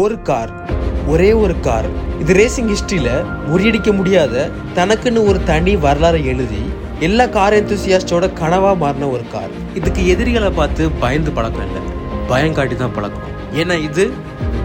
ஒரு கார் ஒரே ஒரு கார். இது ரேசிங் ஹிஸ்ட்ரியில் முறியடிக்க முடியாத தனக்குன்னு ஒரு தனி வரலாறை எழுதி எல்லா கார் எந்தூசியாஸ்டோட கனவாக மாறின ஒரு கார். இதுக்கு எதிரிகளை பார்த்து பயந்து பழக்கம் இல்லை. பயம் காட்டி தான் பழக்கம். ஏன்னா இது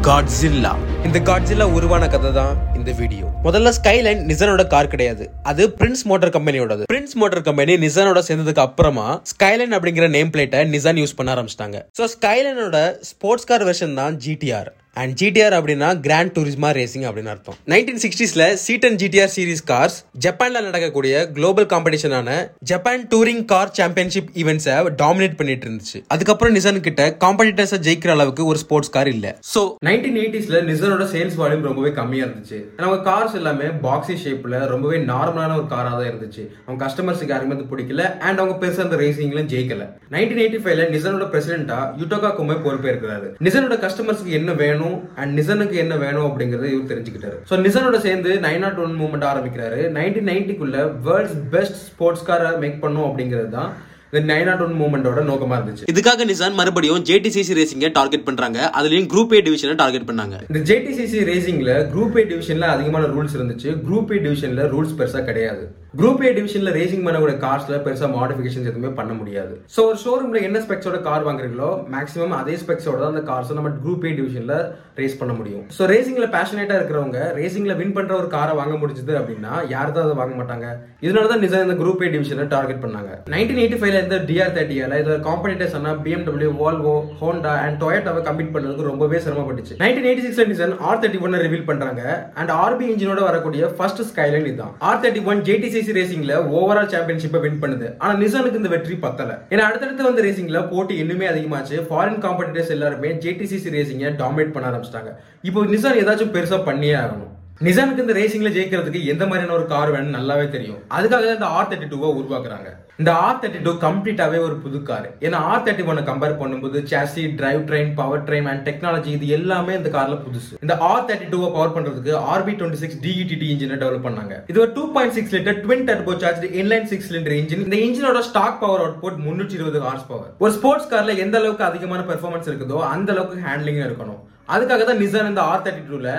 காட்ஸில்லா இந்த காட்ஸில்லா உருவான கதை தான் இந்த வீடியோ முதல்ல ஸ்கைலைன் நிசனோட கார் கிடையாது. அது பிரின்ஸ் மோட்டார் கம்பெனியோடது பிரின்ஸ் மோட்டார் கம்பெனி நிசானோட சேர்ந்ததுக்கு அப்புறமா ஸ்கைலைன் அப்படிங்கிற நேம் பிளேட்டை நிசான் யூஸ் பண்ண ஆரம்பிச்சிட்டாங்க. ஸோ ஸ்கைலைனோட ஸ்போர்ட்ஸ் கார் வெர்ஷன் தான் ஜிடிஆர் அண்ட் ஜிடிஆர் அப்படின்னா கிராண்ட் டூரிஸ்மா ரேசிங் அப்படின்னு அர்த்தம். நைன்டீன் சிக்ஸ்டீஸ்ல சீட்டன் ஜிடிஆர் சீரிஸ் கார்ஸ் ஜப்பான்ல நடக்கக்கூடிய குளோபல் காம்படிஷனான ஜப்பான் டூரிங் கார் சாம்பியன்ஷிப் ஈவெண்ட்ஸை டாமினேட் பண்ணிட்டு இருந்துச்சு. அதுக்கப்புறம் நிசான் கிட்ட காம்படிட்டர்ஸை ஜெயிக்கிற அளவுக்கு ஒரு ஸ்போர்ட்ஸ் கார் இல்ல. ஸோ நைன்டீன் எயிட்டிஸ்ல நிசனோட சேல்ஸ் வால்யூம் ரொம்பவே கம்மியா இருந்துச்சு. அவங்க கார்ஸ் எல்லாமே பாக்ஸி ஷேப்ல ரொம்பவே நார்மலான ஒரு காரா தான் இருந்துச்சு. அவங்க கஸ்டமர்ஸுக்கு யாருமே அது பிடிக்கல. அண்ட் அவங்க பெருசா அந்த ரேசிங்லாம் ஜெயிக்கல. நைன்டீன் எயிட்டி ஃபைவ்ல நிசனோட பிரசிடென்டா யுட்டோகா குமே பொறுப்பேற்கிறாரு. நிசனோட கஸ்டமர்ஸ்க்கு என்ன வேணும்? அண்ட் நிசனுக்கு என்ன வேணும் அப்படிங்கறத இவர் தெரிஞ்சுக்கிட்டாரு. ஸோ நிசனோட சேர்ந்து நைன் நாட் ஒன் மூவ்மெண்ட் ஆரம்பிக்கிறாரு. நைன்டீன் நைன்டிக்குள்ள வேர்ல்ட்ஸ் பெஸ்ட் ஸ்போர்ட்ஸ் காரை மேக் பண்ணும் அப்படிங்கிறது தான் இந்த நைன் நாட் ஒன் மூவ்மெண்டோட நோக்கமா இருந்துச்சு. இதுக்காக நிசான் மறுபடியும் ஜேடிசிசி ரேசிங்கை டார்கெட் பண்றாங்க. அதுலயும் குரூப் ஏ டிவிஷனை டார்கெட் பண்ணாங்க. இந்த ஜேடிசிசி ரேசிங்ல குரூப் ஏ டிவிஷன்ல அதிகமான ரூல்ஸ் இருந்துச்சு. குரூப் ஏ டிவிஷன்ல ரூல்ஸ் பெருசா கிடையாது. குரூப் ஏ டிவிஷன்ல ரேசிங் பண்ணக்கூடிய கார்ஸ்ல பெருசா மாடிஃபிகேஷன் எதுவுமே பண்ண முடியாது. ஸோ ஒரு ஷோரூம்ல என்ன ஸ்பெக்ஸோட கார் வாங்குறீங்களோ மேக்ஸிமம் அதே ஸ்பெக்ஸோட தான் அந்த கார்ஸ் நம்ம குரூப் ஏ டிவிஷன்ல ரேஸ் பண்ண முடியும். ஸோ ரேசிங்ல பேஷனேட்டா இருக்கிறவங்க ரேசிங்ல வின் பண்ற ஒரு காரை வாங்க முடிஞ்சது அப்படின்னா யார் தான் அதை வாங்க மாட்டாங்க? இதனால தான் நிசா இந்த குரூப் ஏ டிவிஷனை டார்கெட் பண்ணாங்க. நைன்டீன் எயிட்டி ஃபைவ்ல இருந்த டிஆர் தேர்ட்டியால இதோட காம்படிட்டர்ஸ் ஆனா பிஎம்டபிள்யூ வால்வோ ஹோண்டா அண்ட் டொயட்டாவை கம்பீட் பண்ணதுக்கு ரொம்பவே சிரமப்பட்டுச்சு. நைன்டீன் எயிட்டி சிக்ஸ்ல Nissan R thirty one reveal பண்றாங்க அண்ட் ஆர்பி இன்ஜினோட வரக்கூடிய ஃபர்ஸ்ட் ஸ்கைலைன் இதுதான். ஆர் தேர்ட்டி ஒன் ஜேடிசிசி ரேசிங்ல ஓவரால் சாம்பியன்ஷிப்பை வின் பண்ணுது. ஆனா நிசானுக்கு இந்த வெற்றி பத்தல. ஏன்னா அடுத்தடுத்து வந்த ரேசிங்ல போட்டி இன்னுமே அதிகமாச்சு. ஃபாரின் காம்படிட்டர்ஸ் எல்லாருமே ஜேடிசிசி ரேசிங்கை டாமினேட் பண்ண ஆரம்பிச்சிட்டாங்க. இப்போ நிசான் ஏதாச்சும் பெருசா பண்ணியே ஆகணும். நிசானுக்கு இந்த ரேசிங்ல ஜெயிக்கிறதுக்கு எந்த மாதிரியான ஒரு கார் வேணும்னு நல்லாவே தெரியும். அதுக்காக தான் இந்த ஆர் தேர்ட்டி டூவை உருவாக்குறாங்க. இந்த ஆர் தேர்ட்டி டூ கம்ப்ளீட்டாவே ஒரு புது கார் ஏன்னா ஆர் தேர்ட்டி ஒன் கம்பேர் பண்ணும்போது chassis drivetrain powertrain and technology இது எல்லாமே இந்த கார்ல புதுசு. இந்த ஆர் தேர்ட்டி டூவை பவர் பண்றதுக்கு ஆர்பி டுவெண்ட்டி சிக்ஸ் டிஇடிடி இன்ஜினை டெவலப் பண்ணாங்க. இது ஒரு two point six litre twin turbo charge inline six cylinder engine இந்த இன்ஜினோட ஸ்டாக் பவர் அவுட்புட் முன்னூற்றி இருபது ஹார்ஸ் பவர் ஒரு ஸ்போர்ட்ஸ் கார்ல எந்த அளவுக்கு அதிகமான பெர்ஃபார்மன்ஸ் இருக்குதோ அந்த அளவுக்கு ஹேண்ட்லிங் இருக்கணும். அதுக்காக தான் நிசான் இந்த ஆர் தேர்ட்டி டூல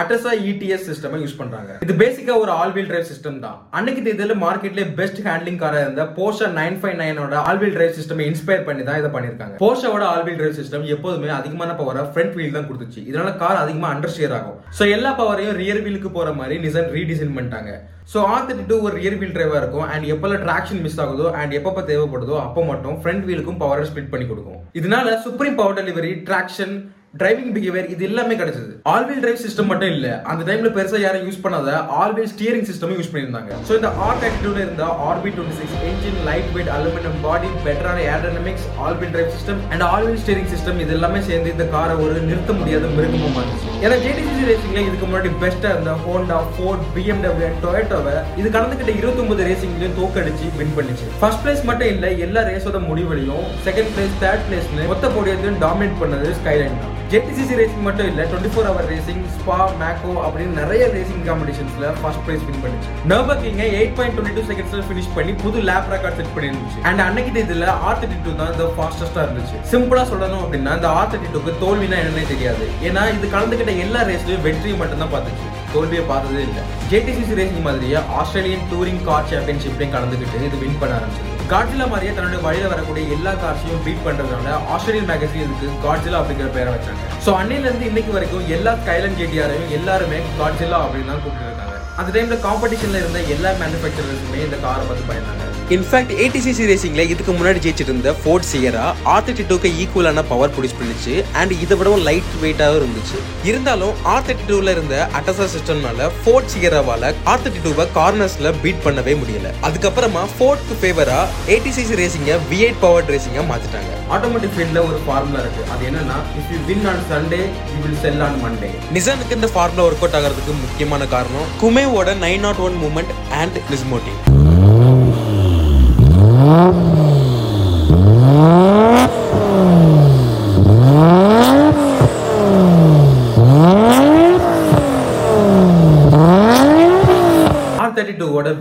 அட்ரஸா இடிஎஸ் சிஸ்டம் யூஸ் பண்றாங்க. இது பேசிக்கா ஒரு ஆல் வீல் டிரைவ் சிஸ்டம் தான். அன்னைக்கு தேதியில மார்க்கெட்ல பெஸ்ட் ஹேண்ட்லிங் காரா இருந்த Porsche nine five நைனோட all wheel drive system inspire பண்ணி தான் இதை பண்ணிருக்காங்க போஷாவோட ஆல் வீல் டிரைவ் சிஸ்டம் எப்போதுமே அதிகமான பவரை ஃப்ரண்ட் வீல் தான் கொடுத்துச்சு. இதனால கார் அதிகமா அண்டர் ஷேர் ஆகும். சோ எல்லா பவரையும் ரியர் வீலுக்கு போற மாதிரி நிசன் ரீடிசைன் பண்ணிட்டாங்க. ஸோ ஆர் தேர்ட்டி டூ ஒரு ரியர் வீல் டிரைவா இருக்கும். அண்ட் எப்பெல்லாம் ட்ராக்ஷன் மிஸ் ஆகுதோ அண்ட் எப்பப்போ தேவைப்படுதோ அப்போ மட்டும் ஃப்ரண்ட் வீலுக்கும் பவரை ஸ்பிட் பண்ணி கொடுக்கும். இதனால supreme power delivery traction driving behaviour இது எல்லாமே கிடைச்சது. ஆல் வீல் டிரைவ் சிஸ்டம் மட்டும் இல்ல அந்த டைம்ல பெருசா யாரும் யூஸ் பண்ணாத ஆல் வீல் ஸ்டியரிங் சிஸ்டமும் யூஸ் பண்ணியிருந்தாங்க. ஸோ இந்த ஆர் ஆக்டிவ்ல இருந்த RB twenty six engine light weight aluminium body பெட்டரான aerodynamics all wheel drive system and all wheel steering system இது எல்லாமே சேர்ந்து இந்த காரை ஒரு நிறுத்த முடியாத மிருகமும் இருந்துச்சு ஏன்னா ஜேடிசிசி ரேசிங்ல இதுக்கு முன்னாடி பெஸ்டா இருந்த ஹோண்டா ஃபோர்ட் பிஎம்டபிள்யூ அண்ட் டொயட்டோவை இது கலந்துகிட்ட இருபத்தொன்பது ரேசிங்லயும் தோக்கடிச்சு வின் பண்ணிச்சு. ஃபர்ஸ்ட் பிளேஸ் மட்டும் இல்ல எல்லா ரேஸோட முடிவுலையும் செகண்ட் பிளேஸ் தேர்ட் பிளேஸ்னு மொத்த போடியத்தையும் டாமினேட் பண்ணது ஸ்கைலைன் தான். ஜெட்டிசிசி ரேசிங் மட்டும் இல்லை twenty four hour racing Spa Macau அப்படின்னு நிறைய ரேசிங் காம்படிஷன்ஸ்ல ஃபர்ஸ்ட் பிரைஸ் வின் பண்ணிச்சு. நர்பா எயிட் பாயிண்ட் டுவெண்ட்டி டூ செகண்ட்ஸ்ல ஃபினிஷ் பண்ணி புது லேப் ரெக்கார்ட் செட் பண்ணிருந்துச்சு அண்ட் அன்னைக்கு இதுல ஆர் தேர்ட்டி டூ தான் இந்த ஃபாஸ்டஸ்டா இருந்துச்சு. சிம்பிளா சொல்லணும் அப்படின்னா இந்த ஆர் தேர்ட்டி டூக்கு தோல்வினா என்னன்னே தெரியாது. ஏன்னா இது கலந்துகிட்ட எல்லா ரேஸ்லயும் வெற்றியை மட்டும் தான் பார்த்துச்சு. தோல்வியை பார்த்ததே இல்லை. ஜேடிசிசி ரேசிங் மாதிரியே ஆஸ்திரேலியன் டூரிங் கார் சாம்பியன்ஷிப்லையும் கலந்துக்கிட்டு இது வின் பண்ண ஆரம்பிச்சது. காட்ஜிலா மாதிரியே தன்னுடைய வழியில வரக்கூடிய எல்லா கார்ஸையும் பீட் பண்றதுனால ஆஸ்திரேலியன் மேகசின் இதுக்கு காட்ஜிலா அப்படிங்கிற பேரை வச்சாங்க. ஸோ அன்னையில இருந்து இன்னைக்கு வரைக்கும் எல்லா கைலன் ஜேடிஆரையும் எல்லாருமே காட்ஜிலா அப்படின்னு தான் கூப்பிட்டு இருக்காங்க அந்த டைம்ல காம்படிஷன்ல இருந்த எல்லா மேனுஃபேக்சரர்ஸுமே இந்த காரை பார்த்து பயந்தாங்க. இன்ஃபேக்ட் ஏடிசிசி ரேசிங்ல இதுக்கு முன்னாடி ஜெயிச்சிட்டு இருந்த ஃபோர்ட் சியரா ஆர் தேர்ட்டி டூக்கு ஈக்குவலான பவர் ப்ரொடியூஸ் பண்ணிச்சு. அண்ட் இதை விடவும் லைட் வெயிட்டாகவும் இருந்துச்சு. இருந்தாலும் ஆர் தேர்ட்டி டூல இருந்த அட்டசா சிஸ்டம்னால ஃபோர்ட் சியராவால ஆர் தேர்ட்டி டூவை கார்னர்ஸ்ல பீட் பண்ணவே முடியல. அதுக்கப்புறமா ஃபோர்ட்க்கு ஃபேவரா ஏடிசிசி ரேசிங்கை வி எயிட் பவர் ரேசிங்கா மாத்திட்டாங்க. ஆட்டோமேட்டிக் ஃபீல்ட்ல ஒரு ஃபார்முலா இருக்கு. அது என்னன்னா if you win on Sunday you will sell on Monday நிசானுக்கு இந்த ஃபார்முலா ஒர்க் அவுட் ஆகிறதுக்கு முக்கியமான காரணம் குமேவோட nine not one moment and நிஸ்மோட்டிவ் R thirty two டூவோட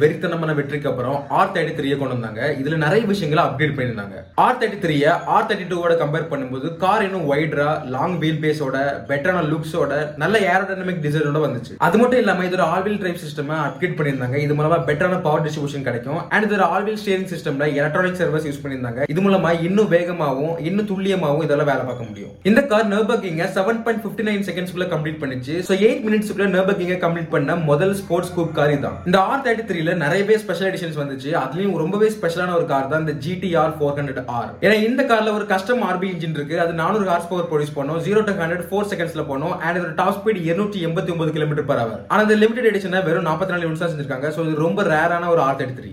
வெறித்தனமான வெற்றிக்கு அப்புறம் ஆர் தேர்ட்டி த்ரீயை கொண்டு வந்தாங்க. இதுல நிறைய விஷயங்களை அப்டேட் பண்ணியிருந்தாங்க. ஆர் தேர்ட்டி த்ரீய ஆர் தேர்ட்டி டூவோட கம்பேர் பண்ணும்போது கார் இன்னும் வைடரா லாங் வீல் பேஸோட பெட்டரான லுக்ஸோட நல்ல ஏரோடைனமிக் டிசைனோட வந்துச்சு. அது மட்டும் இல்லாம இதோட all wheel drive system update பண்ணியிருந்தாங்க. இது மூலமா பெட்டரான பவர் டிஸ்ட்ரிபியூஷன் கிடைக்கும். அண்ட் இதோட ஆல் வீல் சிஸ்டம்ல எலக்ட்ரானிக் சர்வீஸ் யூஸ் பண்ணியிருந்தாங்க. இது மூலமா இன்னும் வேகமாகவும் இன்னும் துல்லியமாகவும் இதெல்லாம் வேலை பார்க்க முடியும். இந்த கார் நர்பர்கிங்க செவன் பாயிண்ட் பிப்டி நைன் செகண்ட்ஸ்க்குள்ள கம்ப்ளீட் பண்ணிச்சு. ஸோ எயிட் மினிட்ஸ்க்குள்ள நர்பர்கிங்க கம்ப்ளீட் பண்ண முதல் ஸ்போர்ட்ஸ் கூப் கார் தான் இந்த ஆர் தேர்ட்டி த்ரீல நிறையவே ஸ்பெஷல் எடிஷன்ஸ் வந்துச்சு. அதுலயும் ரொம்பவே ஸ்பெஷலான ஒரு கார் தான். இந்த ஜிடிஆர் ஃபோர் ஹண்ட்ரட் ஆர் ஏன்னா இந்த கார்ல ஒரு கஸ்டம் ஆர்பி இன்ஜின் இருக்கு. அது நானூறு ஹார்ஸ் பவர் ப்ரொடியூஸ் பண்ணும் ஜீரோ டு ஹண்ட்ரட் ஃபோர் செகண்ட்ஸ்ல போனோம் அண்ட் இதோட டாப் ஸ்பீட் இருநூற்றி எண்பத்தி ஒன்பது கிலோமீட்டர் பர் அவர் ஆனா இந்த லிமிடெட் எடிஷனை வெறும் நாற்பத்தி நாலு நிமிஷம் செஞ்சிருக்காங்க. ஸோ இது ரொம்ப ரேரான ஒரு R thirty three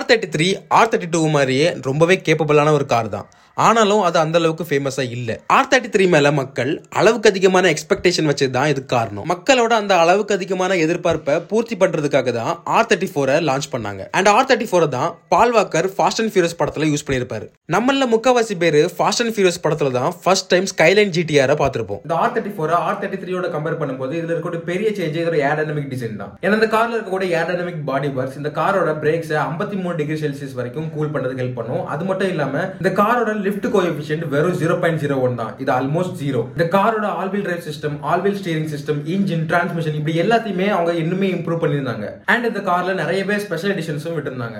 R thirty three R thirty two மாதிரியே ரொம்பவே கேப்பபிளான ஒரு கார் தான். ஆனாலும் அது அந்த அளவுக்கு ஃபேமஸாக இல்லை. ஆர் தேர்ட்டி த்ரீ மேலே மக்கள் அளவுக்கு அதிகமான எக்ஸ்பெக்டேஷன் வச்சது தான் இது காரணம். மக்களோட அந்த அளவுக்கு அதிகமான எதிர்பார்ப்பை பூர்த்தி பண்ணுறதுக்காக தான் ஆர் தேர்ட்டி ஃபோரை லான்ச் பண்ணாங்க. அண்ட் ஆர் தேர்ட்டி ஃபோரை தான் Paul Walker Fast and Furious படத்தில் யூஸ் பண்ணியிருப்பாரு. நம்மள முக்கவாசி பேர் ஃபாஸ்ட் அண்ட் ஃபியூரியஸ் படத்தில் தான் ஃபர்ஸ்ட் டைம் ஸ்கைலைன் ஜிடிஆரை பார்த்துருப்போம். இந்த R thirty four R thirty த்ரீயோட கம்பேர் பண்ணும்போது இதில் இருக்கக்கூடிய பெரிய சேஞ்ச் இதோட ஏர்டைனமிக் டிசைன் தான். ஏன்னா இந்த காரில் இருக்கக்கூடிய ஏர்டைனமிக் பாடி ஒர்க்ஸ் இந்த காரோட பிரேக்ஸை ஐம்பத்தி மூணு டிகிரி செல்சியஸ் வரைக்கும் கூல் பண்ணுறதுக்கு ஹெல்ப் பண்ணும். அது மட்டும் இல்லாமல் இந்த காரோட லிஃப்ட் கோஎஃபிஷியன்ட் வெறும் ஜீரோ பாயிண்ட் ஜீரோ ஒன் தான். இது ஆல்மோஸ்ட் ஜீரோ இந்த காரோட all wheel drive system all wheel steering system engine transmission இப்படி எல்லாத்தையுமே அவங்க இன்னுமே இம்ப்ரூவ் பண்ணியிருந்தாங்க. அண்ட் இந்த கார்ல நிறைய பேர் ஸ்பெஷல் எடிஷன்ஸும் விட்டுருந்தாங்க.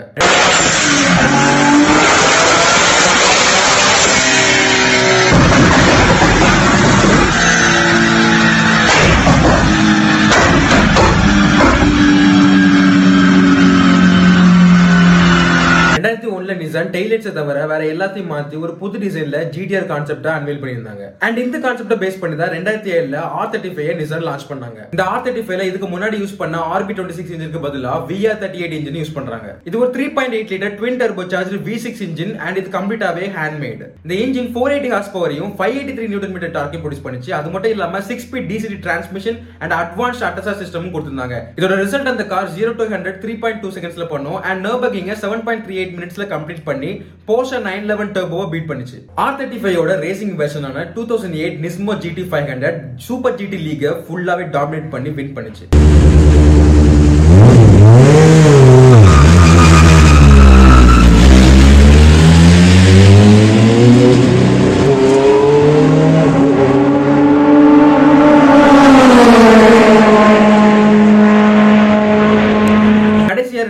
ஒண்ணுல தவிர வேற எல்லாத்தையும் மாத்தி ஒரு புது டிசைன்ல ஜிடிஆர் கான்செப்டா அன்வெயில் பண்ணியிருந்தாங்க. அண்ட் இந்த கான்செப்டை பேஸ் பண்ணி தான் ரெண்டாயிரத்தி ஏழுல R thirty five Nissan launch பண்ணாங்க. இந்த ஆர் தேர்ட்டி ஃபைவ்ல இதுக்கு முன்னாடி யூஸ் பண்ண ஆர்பி டுவெண்ட்டி சிக்ஸ் இன்ஜினுக்கு பதிலா VR thirty eight engine use பண்றாங்க. இது ஒரு three point eight litre twin turbo charge V six engine and இது கம்ப்ளீட்டாவே ஹேண்ட்மேட் இந்த engine four eighty horse பவரையும் five eighty three newton metre டார்க்கையும் produce பண்ணிச்சு. அது மட்டும் இல்லாம six speed DCT transmission and advance ATTESA சிஸ்டமும் கொடுத்திருந்தாங்க. இதோட ரிசல்ட் அந்த car zero to hundred three point two செகண்ட்ஸ்ல பண்ணும் அண்ட் நர்பகிங்க செவன் பாயிண்ட் த்ரீ எயிட் மினிட்ஸ்ல கம்ப்ளீட் பண்ணி போர்ஷா நைன் லெவன் டர்போவை பீட் பண்ணிச்சு. ஆர் தேர்ட்டி ஃபைவோட racing வெர்ஷனான two thousand eight Nismo GT five hundred super GT லீகை ஃபுல்லாவே டாமினேட் பண்ணி வின் பண்ணிச்சு.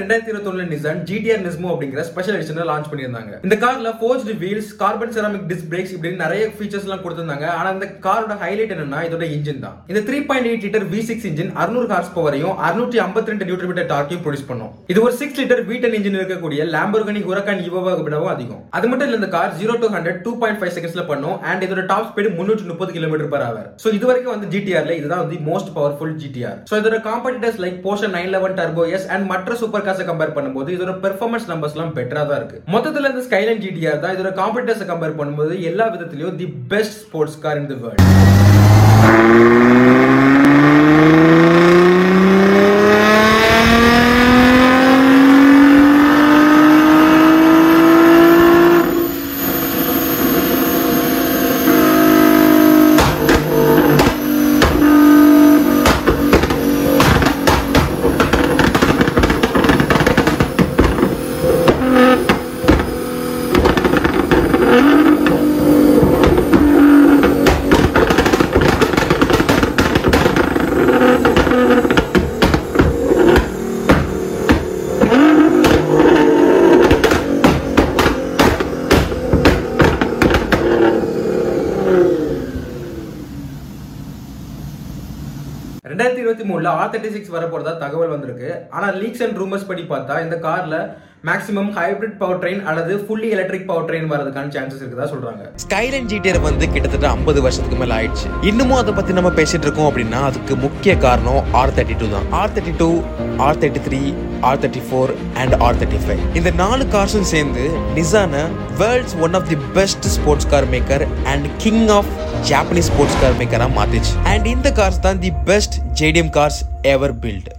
ரெண்டாயிரத்தி இருபத்தி ஒண்ணுல நிசான் ஜிடிஆர் நிஸ்மோ அப்படிங்கிற ஸ்பெஷல் எடிஷன் லான்ச் பண்ணியிருந்தாங்க. இந்த கார்ல forged wheels carbon ceramic disc brakes இப்படின்னு நிறைய ஃபீச்சர்ஸ் எல்லாம் கொடுத்திருந்தாங்க. ஆனா இந்த காரோட ஹைலைட் என்னன்னா இதோட இன்ஜின் தான். இந்த three point eight litre V six engine அறுநூறு ஹார்ஸ் பவரையும் அறுநூற்றி ஐம்பத்தி ரெண்டு நியூட்ரி மீட்டர் டார்க்கையும் ப்ரொடியூஸ் பண்ணும். இது ஒரு சிக்ஸ் லிட்டர் வீட்டன் இன்ஜின் இருக்கக்கூடிய லேம்பர்கனி ஹுரக்கான் ஈவோவை விடவும் அதிகம். அது மட்டும் இல்ல இந்த car zero to hundred two point five செகண்ட்ஸ்ல பண்ணும் அண்ட் இதோட டாப் ஸ்பீடு முன்னூற்றி முப்பது கிலோமீட்டர் பர் அவர் ஸோ இது வரைக்கும் வந்து ஜிடிஆர்ல இதுதான் வந்து மோஸ்ட் பவர்ஃபுல் ஜிடிஆர் ஸோ இதோட competitors like Porsche nine eleven turbo S and மற்ற சூப்பர் கார்ஸை கம்பேர் பண்ணும்போது இதோட பெர்ஃபார்மன்ஸ் நம்பர்ஸ் எல்லாம் பெட்டரா தான் இருக்கு. மொத்தத்துல இந்த ஸ்கைலைன் ஜிடிஆர் தான் இதோட காம்படிட்டர்ஸை கம்பேர் பண்ணும்போது எல்லா விதத்திலையும் the best sports car in the world ரெண்டாயிரத்தி இருபத்தி மூணுல ஆர் தேர்ட்டி சிக்ஸ் வரப்போறதா தகவல் வந்திருக்கு. ஆனா லீக்ஸ் அண்ட் ரூமர்ஸ் படி பார்த்தா இந்த கார்ல மேக்ஸிமம் ஹைபிரிட் பவர் ட்ரெயின் அல்லது ஃபுல்லி எலக்ட்ரிக் பவர் ட்ரெயின் வரதுக்கான சான்சஸ் இருக்குதா சொல்றாங்க. ஸ்கைலைன் ஜிடிஆர் வந்து கிட்டத்தட்ட ஐம்பது வருஷத்துக்கு மேல ஆயிடுச்சு. இன்னமும் அதை பத்தி நம்ம பேசிட்டு இருக்கோம் அப்படின்னா அதுக்கு முக்கிய காரணம் ஆர் தேர்ட்டி டூ தான். R thirty two R thirty three R thirty four and R thirty five இந்த நாலு கார்ஸும் சேர்ந்து நிசான world's one of the best sports car maker and king of Japanese sports car மேக்கராக மாத்திச்சு. அண்ட் இந்த cars தான் the best JDM cars ever built